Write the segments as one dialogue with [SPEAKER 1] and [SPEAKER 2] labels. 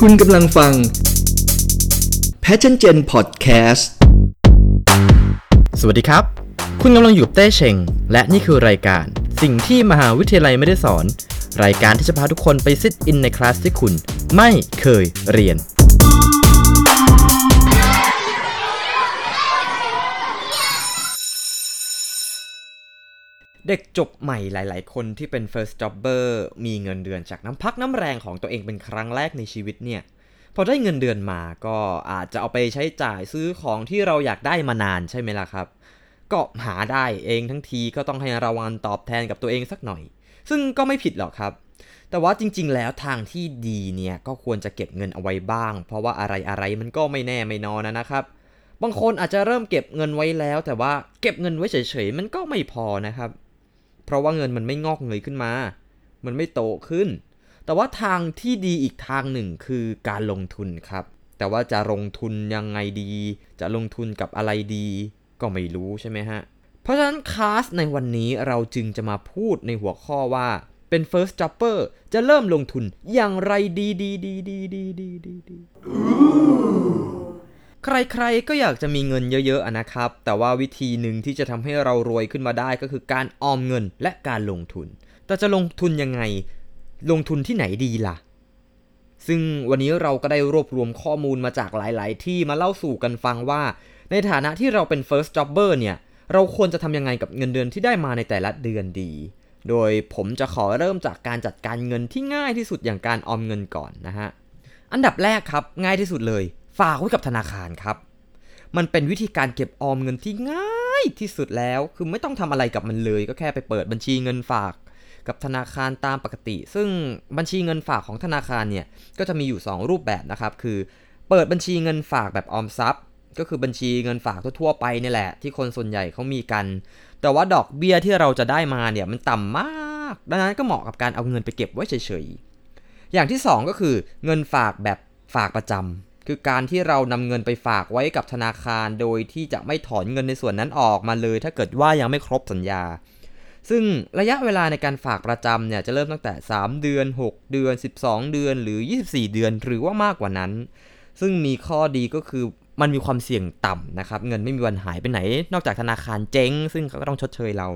[SPEAKER 1] คุณกำลังฟัง Passion Gen Podcast
[SPEAKER 2] สวัสดีครับ คุณกำลังอยู่กับเต้เชง และนี่คือรายการ สิ่งที่มหาวิทยาลัยไม่ได้สอน รายการที่จะพาทุกคนไปซิดอินในคลาสที่คุณไม่เคยเรียน เด็กจบใหม่หลาย ๆ คนที่เป็น first jobber มีเงินเดือนจากน้ำพักน้ำแรงของตัวเองเป็นครั้งแรกในชีวิตเนี่ย พอได้เงินเดือนมาก็อาจจะเอาไปใช้จ่ายซื้อของที่เราอยากได้มานานใช่ไหมล่ะครับ ก็หาได้เองทั้งทีก็ต้องให้รางวัลตอบแทนกับตัวเองสักหน่อย ซึ่งก็ไม่ผิดหรอกครับ แต่ว่าจริง ๆ แล้วทางที่ดีเนี่ยก็ควรจะเก็บเงินเอาไว้บ้าง เพราะว่าอะไรอะไรๆมันก็ไม่แน่ไม่นอนนะครับบางคนอาจจะเริ่มเก็บเงินไว้แล้ว แต่ว่าเก็บเงินไว้เฉยๆมันก็ไม่พอนะครับ เพราะว่าเงินมันไม่งอกเงยขึ้นมา มันไม่โตขึ้น แต่ว่าทางที่ดีอีกทางหนึ่งคือการลงทุนครับ แต่ว่าจะลงทุนยังไงดี จะลงทุนกับอะไรดี ก็ไม่รู้ใช่ไหมฮะ เพราะฉะนั้นคลาสในวันนี้เราจึงจะมาพูดในหัวข้อว่าเป็น first jumper จะเริ่มลงทุนอย่างไรดีดีดีดีดีดีดี ใครๆ ก็อยากจะมีเงินเยอะๆนะครับ แต่ว่าวิธีหนึ่งที่จะทำให้เรารวยขึ้นมาได้ก็คือการออมเงินและการลงทุน แต่จะลงทุนยังไง ลงทุนที่ไหนดีล่ะ ซึ่งวันนี้เราก็ได้รวบรวมข้อมูลมาจากหลายๆ ที่มาเล่าสู่กันฟังว่า ในฐานะที่เราเป็น first jobber เนี่ย เราควรจะทำยังไงกับเงินเดือนที่ได้มาในแต่ละเดือนดี โดยผมจะขอเริ่มจากการจัดการเงินที่ง่ายที่สุดอย่างการออมเงินก่อนนะฮะ อันดับแรกครับง่ายที่สุดเลย ฝากไว้กับธนาคารครับ มันเป็นวิธีการเก็บออมเงินที่ง่ายที่สุดแล้ว คือไม่ต้องทำอะไรกับมันเลย ก็แค่ไปเปิดบัญชีเงินฝากกับธนาคารตามปกติ ซึ่งบัญชีเงินฝากของธนาคารเนี่ยก็จะมีอยู่ 2 รูปแบบนะครับ คือเปิดบัญชีเงินฝากแบบออมทรัพย์ ก็คือบัญชีเงินฝากทั่วๆไปนี่แหละ ที่คนส่วนใหญ่เขามีกัน แต่ว่าดอกเบี้ยที่เราจะได้มาเนี่ยมันต่ำมาก ดังนั้นก็เหมาะกับการเอาเงินไปเก็บไว้เฉยๆ อย่างที่ 2 ก็คือเงินฝากแบบฝากประจำ คือการที่เรานำเงินไปฝากไว้กับธนาคาร โดยที่จะไม่ถอนเงินในส่วนนั้นออกมาเลย ถ้าเกิดว่ายังไม่ครบสัญญา ซึ่งระยะเวลาในการฝากประจำเนี่ยจะเริ่มตั้งแต่ 3 เดือน 6 เดือน 12 เดือนหรือ 24 เดือนหรือว่ามากกว่านั้น ซึ่งมีข้อดีก็คือมันมีความเสี่ยงต่ำนะครับ เงินไม่มีวันหายไปไหน นอกจากธนาคารเจ๊ง ซึ่งเขาก็ต้องชดเชยเรา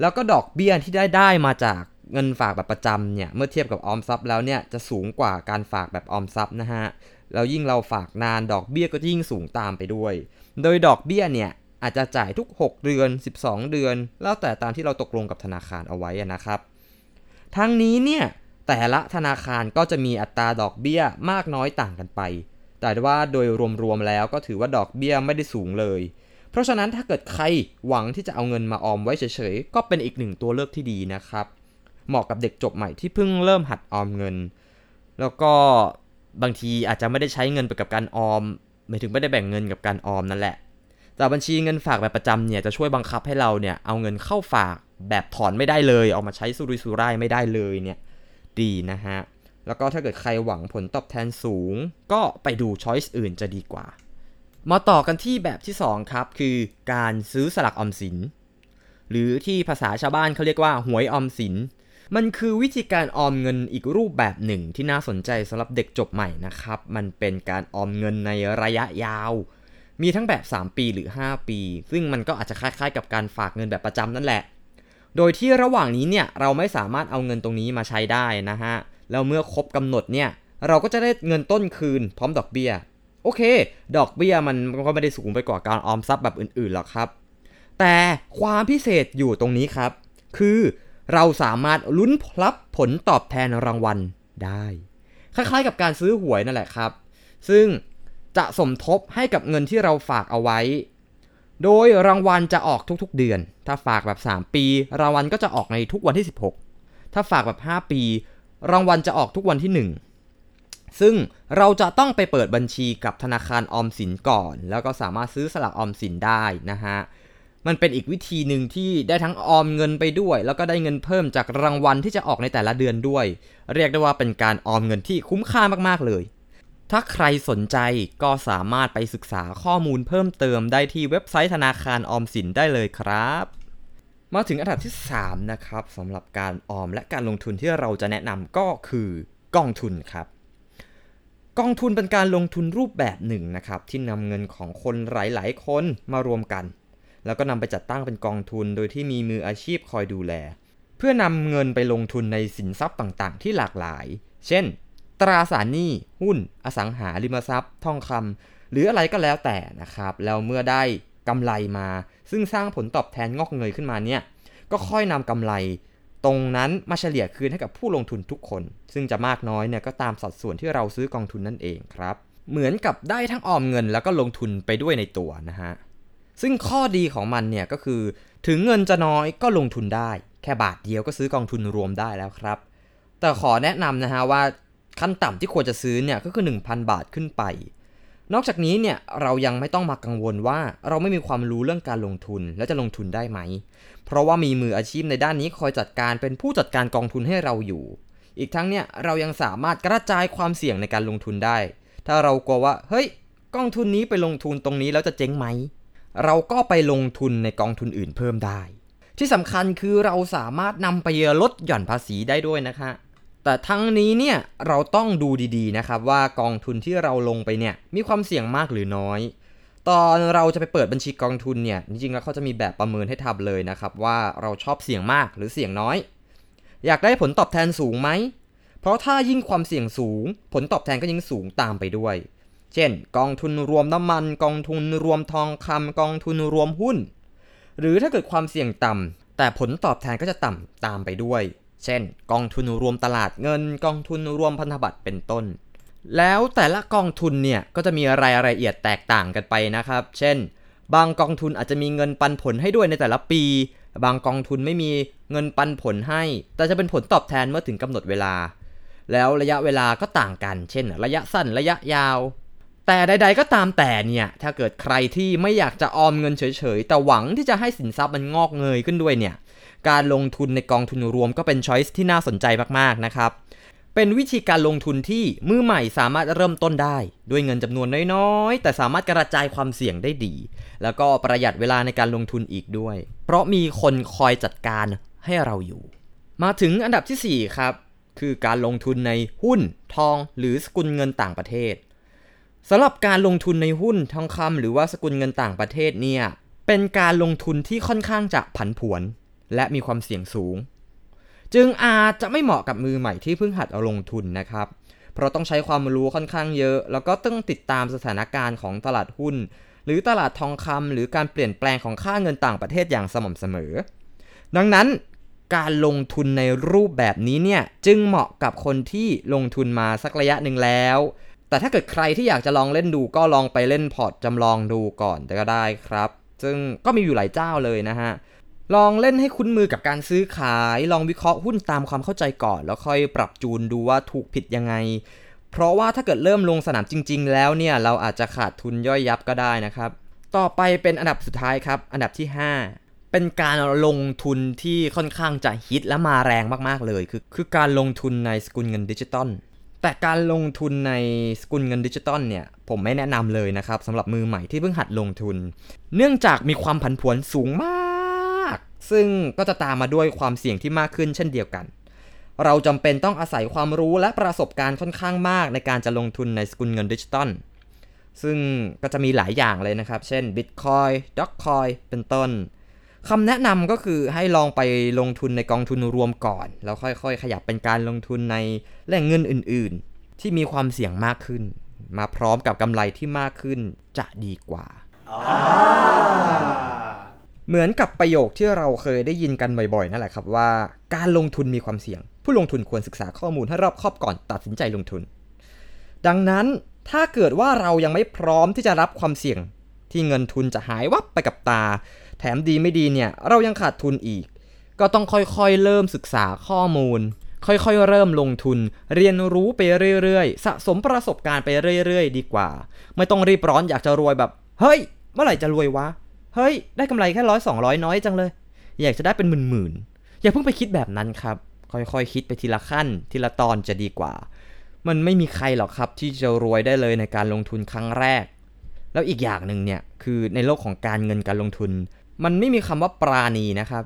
[SPEAKER 2] แล้วก็ดอกเบี้ยที่ได้ได้มาจากเงินฝากแบบประจำเนี่ยเมื่อเทียบกับออมทรัพย์แล้วเนี่ยจะสูงกว่าการฝากแบบออมทรัพย์นะฮะ แล้วยิ่งเราฝากนานดอกเบี้ยก็ยิ่งสูงตามไปด้วย โดยดอกเบี้ยเนี่ยอาจจะจ่ายทุก 6 เดือน 12 เดือน แล้วแต่ตามที่เราตกลงกับธนาคารเอาไว้นะครับ ทั้งนี้เนี่ยแต่ละธนาคารก็จะมีอัตราดอกเบี้ยมากน้อยต่างกันไป แต่ว่าโดยรวมๆแล้วก็ถือว่าดอกเบี้ยไม่ได้สูงเลย เพราะฉะนั้นถ้าเกิดใครหวังที่จะเอาเงินมาออมไว้เฉยๆ ก็เป็นอีกหนึ่งตัวเลือกที่ดีนะครับ เหมาะกับเด็กจบใหม่ที่เพิ่งเริ่มหัดออมเงิน แล้วก็ บางทีอาจจะไม่ได้ใช้เงินไปกับการออมหมายถึงไม่ได้แบ่งเงินกับการออมนั่นแหละแต่บัญชีเงินฝากแบบประจำเนี่ยจะช่วยบังคับให้เราเนี่ยเอาเงินเข้าฝากแบบถอนไม่ได้เลยเอามาใช้สุรุ่ยสุร่ายไม่ได้เลยเนี่ยดีนะฮะแล้วก็ถ้าเกิดใครหวังผลตอบแทนสูง ก็ไปดูช้อยส์อื่นจะดีกว่า มาต่อกันที่แบบที่ 2 ครับ คือการซื้อสลักออมสิน หรือที่ภาษาชาวบ้านเขาเรียกว่าหวยออมสิน มันคือวิธีการออมเงินอีกรูปแบบหนึ่งที่น่าสนใจสำหรับเด็กจบใหม่นะครับ มันเป็นการออมเงินในระยะยาว มีทั้งแบบ 3 ปีหรือ 5 ปี ซึ่งมันก็อาจจะคล้ายๆ กับการฝากเงินแบบประจำนั่นแหละ โดยที่ระหว่างนี้เนี่ยเราไม่สามารถเอาเงินตรงนี้มาใช้ได้นะฮะ แล้วเมื่อครบกำหนดเนี่ยเราก็จะได้เงินต้นคืนพร้อมดอกเบี้ย โอเค ดอกเบี้ยมันก็ไม่ได้สูงไปกว่าการออมทรัพย์แบบอื่นๆหรอกครับ แต่ความพิเศษอยู่ตรงนี้ครับ คือ เราสามารถลุ้นรับผลตอบแทนรางวัลได้ คล้ายๆกับการซื้อหวยนั่นแหละครับ ซึ่งจะสมทบให้กับเงินที่เราฝากเอาไว้ โดยรางวัลจะออกทุกๆเดือน ถ้าฝากแบบ 3 ปี รางวัลก็จะออกในทุกวันที่ 16 ถ้าฝากแบบ 5 ปี รางวัลจะออกทุกวันที่ 1ซึ่งเราจะต้องไปเปิดบัญชีกับธนาคารออมสินก่อน แล้วก็สามารถซื้อสลากออมสินได้นะฮะ มันเป็นอีกวิธีหนึ่งที่ได้ทั้งออมเงินไปด้วย แล้วก็ได้เงินเพิ่มจากรางวัลที่จะออกในแต่ละเดือนด้วย เรียกได้ว่าเป็นการออมเงินที่คุ้มค่ามากๆเลย ถ้าใครสนใจก็สามารถไปศึกษาข้อมูลเพิ่มเติมได้ที่เว็บไซต์ธนาคารออมสินได้เลยครับ มาถึงอันดับที่ 3 นะครับสำหรับการออมและการลงทุนที่เราจะแนะนำก็คือกองทุนครับกองทุนเป็นการลงทุนรูปแบบหนึ่งนะครับที่นำเงินของคนหลาย ๆ คนมารวมกัน แล้วก็นำไปจัดตั้งเป็นกองทุน โดยที่มีมืออาชีพคอยดูแล เพื่อนำเงินไปลงทุนในสินทรัพย์ต่างๆ ที่หลากหลาย เช่น ตราสารหนี้หุ้น อสังหาริมทรัพย์ ทองคำหรืออะไรก็แล้วแต่นะครับ แล้วเมื่อได้กำไรมา ซึ่งสร้างผลตอบแทนงอกเงยขึ้นมาเนี่ย ก็ค่อยนำกำไร ตรงนั้นมาเฉลี่ยคืนให้กับผู้ลงทุนทุกคน ซึ่งจะมากน้อยเนี่ยก็ตามสัดส่วนที่เราซื้อกองทุนนั่นเองครับ เหมือนกับได้ทั้งออมเงินแล้วก็ลงทุนไปด้วยในตัวนะฮะ ซึ่งข้อดีของมันเนี่ยก็คือ ถึงเงินจะน้อยก็ลงทุนได้ แค่บาทเดียวก็ซื้อกองทุนรวมได้แล้วครับ แต่ขอแนะนำนะฮะว่าขั้นต่ำที่ควรจะซื้อเนี่ยก็คือ 1,000 บาทขึ้นไป นอกจากนี้เนี่ยเรายังไม่ต้องมากังวลว่าเราไม่มีความรู้เรื่องการลงทุนและจะลงทุนได้ไหม เพราะว่ามีมืออาชีพในด้านนี้คอยจัดการเป็นผู้จัดการกองทุนให้เราอยู่ อีกทั้งเนี่ยเรายังสามารถกระจายความเสี่ยงในการลงทุนได้ ถ้าเรากลัวว่าเฮ้ยกองทุนนี้ไปลงทุนตรงนี้แล้วจะเจ๊งไหม เราก็ไปลงทุนในกองทุนอื่นเพิ่มได้ ที่สำคัญคือเราสามารถนำไปลดหย่อนภาษีได้ด้วยนะคะแต่ทั้งนี้เนี่ยเราต้องดูดีๆนะครับว่ากองทุนที่เราลงไปเนี่ยมีความเสี่ยงมากหรือน้อย ตอนเราจะไปเปิดบัญชีกองทุนเนี่ยจริงๆแล้วเขาจะมีแบบประเมินให้ทำเลยนะครับว่าเราชอบเสี่ยงมากหรือเสี่ยงน้อย อยากได้ผลตอบแทนสูงไหมเพราะถ้ายิ่งความเสี่ยงสูง ผลตอบแทนก็ยิ่งสูงตามไปด้วย เช่น กองทุนรวมน้ำมัน กองทุนรวมทองคำกองทุนรวมหุ้น หรือถ้าเกิดความเสี่ยงต่ำแต่ผลตอบแทนก็จะต่ำตามไปด้วย เช่น กองทุนรวมตลาดเงิน กองทุนรวมพันธบัตรเป็นต้น แล้วแต่ละกองทุนเนี่ยก็จะมีรายละเอียดแตกต่างกันไปนะครับ เช่น บางกองทุนอาจจะมีเงินปันผลให้ด้วยในแต่ละปี บางกองทุนไม่มีเงินปันผลให้ แต่จะเป็นผลตอบแทนเมื่อถึงกำหนดเวลา แล้วระยะเวลาก็ต่างกัน เช่น ระยะสั้นระยะยาว แต่ใด ๆ ก็ตามแต่เนี่ย ถ้าเกิดใครที่ไม่อยากจะออมเงินเฉย ๆ แต่หวังที่จะให้สินทรัพย์มันงอกเงยขึ้นด้วยเนี่ย การลงทุนในกองทุนรวมก็เป็นช้อยส์ที่น่าสนใจมาก ๆ นะครับ เป็นวิธีการลงทุนที่มือใหม่สามารถเริ่มต้นได้ ด้วยเงินจำนวนน้อย ๆ แต่สามารถกระจายความเสี่ยงได้ดี แล้วก็ประหยัดเวลาในการลงทุนอีกด้วย เพราะมีคนคอยจัดการให้เราอยู่ มาถึงอันดับทีสี่4 ครับ คือการลงทุนในหุ้น ทอง หรือสกุลเงินต่างประเทศ สำหรับการลงทุนในหุ้นทองคำหรือว่าสกุลเงินต่างประเทศเนี่ยเป็นการลงทุนที่ค่อนข้างจะผันผวน และมีความเสี่ยงสูง จึงอาจจะไม่เหมาะกับมือใหม่ที่เพิ่งหัดเอาลงทุนนะครับ เพราะต้องใช้ความรู้ค่อนข้างเยอะ แล้วก็ต้องติดตามสถานการณ์ของตลาดหุ้น หรือตลาดทองคำหรือการเปลี่ยนแปลงของค่าเงินต่างประเทศอย่างสม่ำเสมอ ดังนั้นการลงทุนในรูปแบบนี้เนี่ยจึงเหมาะกับคนที่ลงทุนมาสักระยะหนึ่งแล้ว แต่ถ้าเกิดใครที่อยากจะลองเล่นดูก็ลองไปเล่นพอร์ตจำลองดูก่อนก็ได้ครับ ซึ่งก็มีอยู่หลายเจ้าเลยนะฮะ ลองเล่นให้คุ้นมือกับการซื้อขาย ลองวิเคราะห์หุ้นตามความเข้าใจก่อน แล้วค่อยปรับจูนดูว่าถูกผิดยังไง เพราะว่าถ้าเกิดเริ่มลงสนามจริง ๆ แล้วเนี่ยเราอาจจะขาดทุนย่อยยับก็ได้นะครับ ต่อไปเป็นอันดับสุดท้ายครับ อันดับที่ 5เป็นการลงทุนที่ค่อนข้างจะฮิตและมาแรงมาก ๆ เลย คือคือการลงทุนในสกุลเงินดิจิตอล แต่การลงทุนในสกุลเงินดิจิตอลเนี่ย ผมไม่แนะนำเลยนะครับสำหรับมือใหม่ที่เพิ่งหัดลงทุน เนื่องจากมีความผันผวนสูงมาก ซึ่งก็จะตามมาด้วยความเสี่ยงที่มากขึ้นเช่นเดียวกัน เราจำเป็นต้องอาศัยความรู้และประสบการณ์ค่อนข้างมาก ในการจะลงทุนในสกุลเงินดิจิตอลซึ่งก็จะมีหลายอย่างเลยนะครับ เช่น Bitcoin d o g c o i n เป็นต้น คำแนะนำก็คือให้ลองไปลงทุนในกองทุนรวมก่อน แล้วค่อยๆ ขยับเป็นการลงทุนในแหล่งเงินอื่นๆ ที่มีความเสี่ยงมากขึ้น มาพร้อมกับกำไรที่มากขึ้นจะดีกว่า เหมือนกับประโยคที่เราเคยได้ยินกันบ่อยๆนั่นแหละครับว่า การลงทุนมีความเสี่ยง ผู้ลงทุนควรศึกษาข้อมูลให้รอบคอบก่อนตัดสินใจลงทุน ดังนั้นถ้าเกิดว่าเรายังไม่พร้อมที่จะรับความเสี่ยงที่เงินทุนจะหายวับไปกับตา แถมดีไม่ดีเนี่ยเรายังขาดทุนอีก ก็ต้องค่อยๆเริ่มศึกษาข้อมูล ค่อยๆเริ่มลงทุน เรียนรู้ไปเรื่อยๆ สะสมประสบการณ์ไปเรื่อยๆ ดีกว่า ไม่ต้องรีบร้อนอยากจะรวยแบบ เฮ้ย เมื่อไหร่จะรวยวะ เฮ้ย ได้กำไรแค่ร้อยสองร้อยน้อยจังเลย อยากจะได้เป็นหมื่นๆ อย่าเพิ่งไปคิดแบบนั้นครับ ค่อยๆคคิดไปทีละขั้น ทีละตอนจะดีกว่า มันไม่มีใครหรอกครับที่จะรวยได้เลยในการลงทุนครั้งแรกแล้วอีกอย่างหนึ่งเนี่ยคือในโลกของการเงินการลงทุน มันไม่มีคำว่าปราณีนะครับ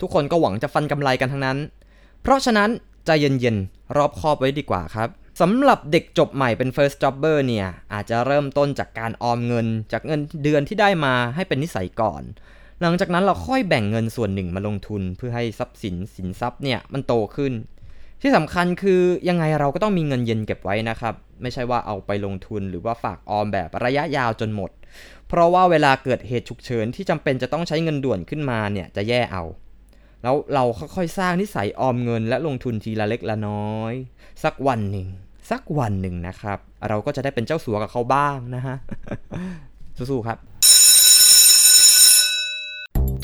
[SPEAKER 2] ทุกคนก็หวังจะฟันกำไรกันทั้งนั้น เพราะฉะนั้นใจเย็นๆ รอบคอบไว้ดีกว่าครับสำหรับเด็กจบใหม่เป็น first jobber เนี่ย อาจจะเริ่มต้นจากการออมเงิน จากเงินเดือนที่ได้มาให้เป็นนิสัยก่อน หลังจากนั้นเราค่อยแบ่งเงินส่วนหนึ่งมาลงทุนเพื่อให้ทรัพย์สินสินทรัพย์เนี่ยมันโตขึ้น ที่สำคัญคือยังไงเราก็ต้องมีเงินเย็นเก็บไว้นะครับ ไม่ใช่ว่าเอาไปลงทุนหรือว่าฝากออมแบบระยะยาวจนหมด เพราะว่าเวลาเกิดเหตุฉุกเฉินที่จำเป็นจะต้องใช้เงินด่วนขึ้นมาเนี่ยจะแย่เอา แล้วเราค่อยๆสร้างนิสัยออมเงินและลงทุนทีละเล็กละน้อย สักวันหนึ่ง สักวันหนึ่งนะครับ เราก็จะได้เป็นเจ้าสัวกับเขาบ้างนะฮะสู้ๆครับ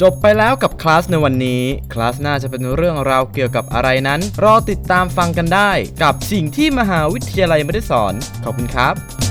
[SPEAKER 2] จบไปแล้วกับคลาสในวันนี้คลาสหน้าจะเป็นเรื่องราวเกี่ยวกับอะไรนั้น รอติดตามฟังกันได้ กับสิ่งที่มหาวิทยาลัยไม่ได้สอน ขอบคุณครับ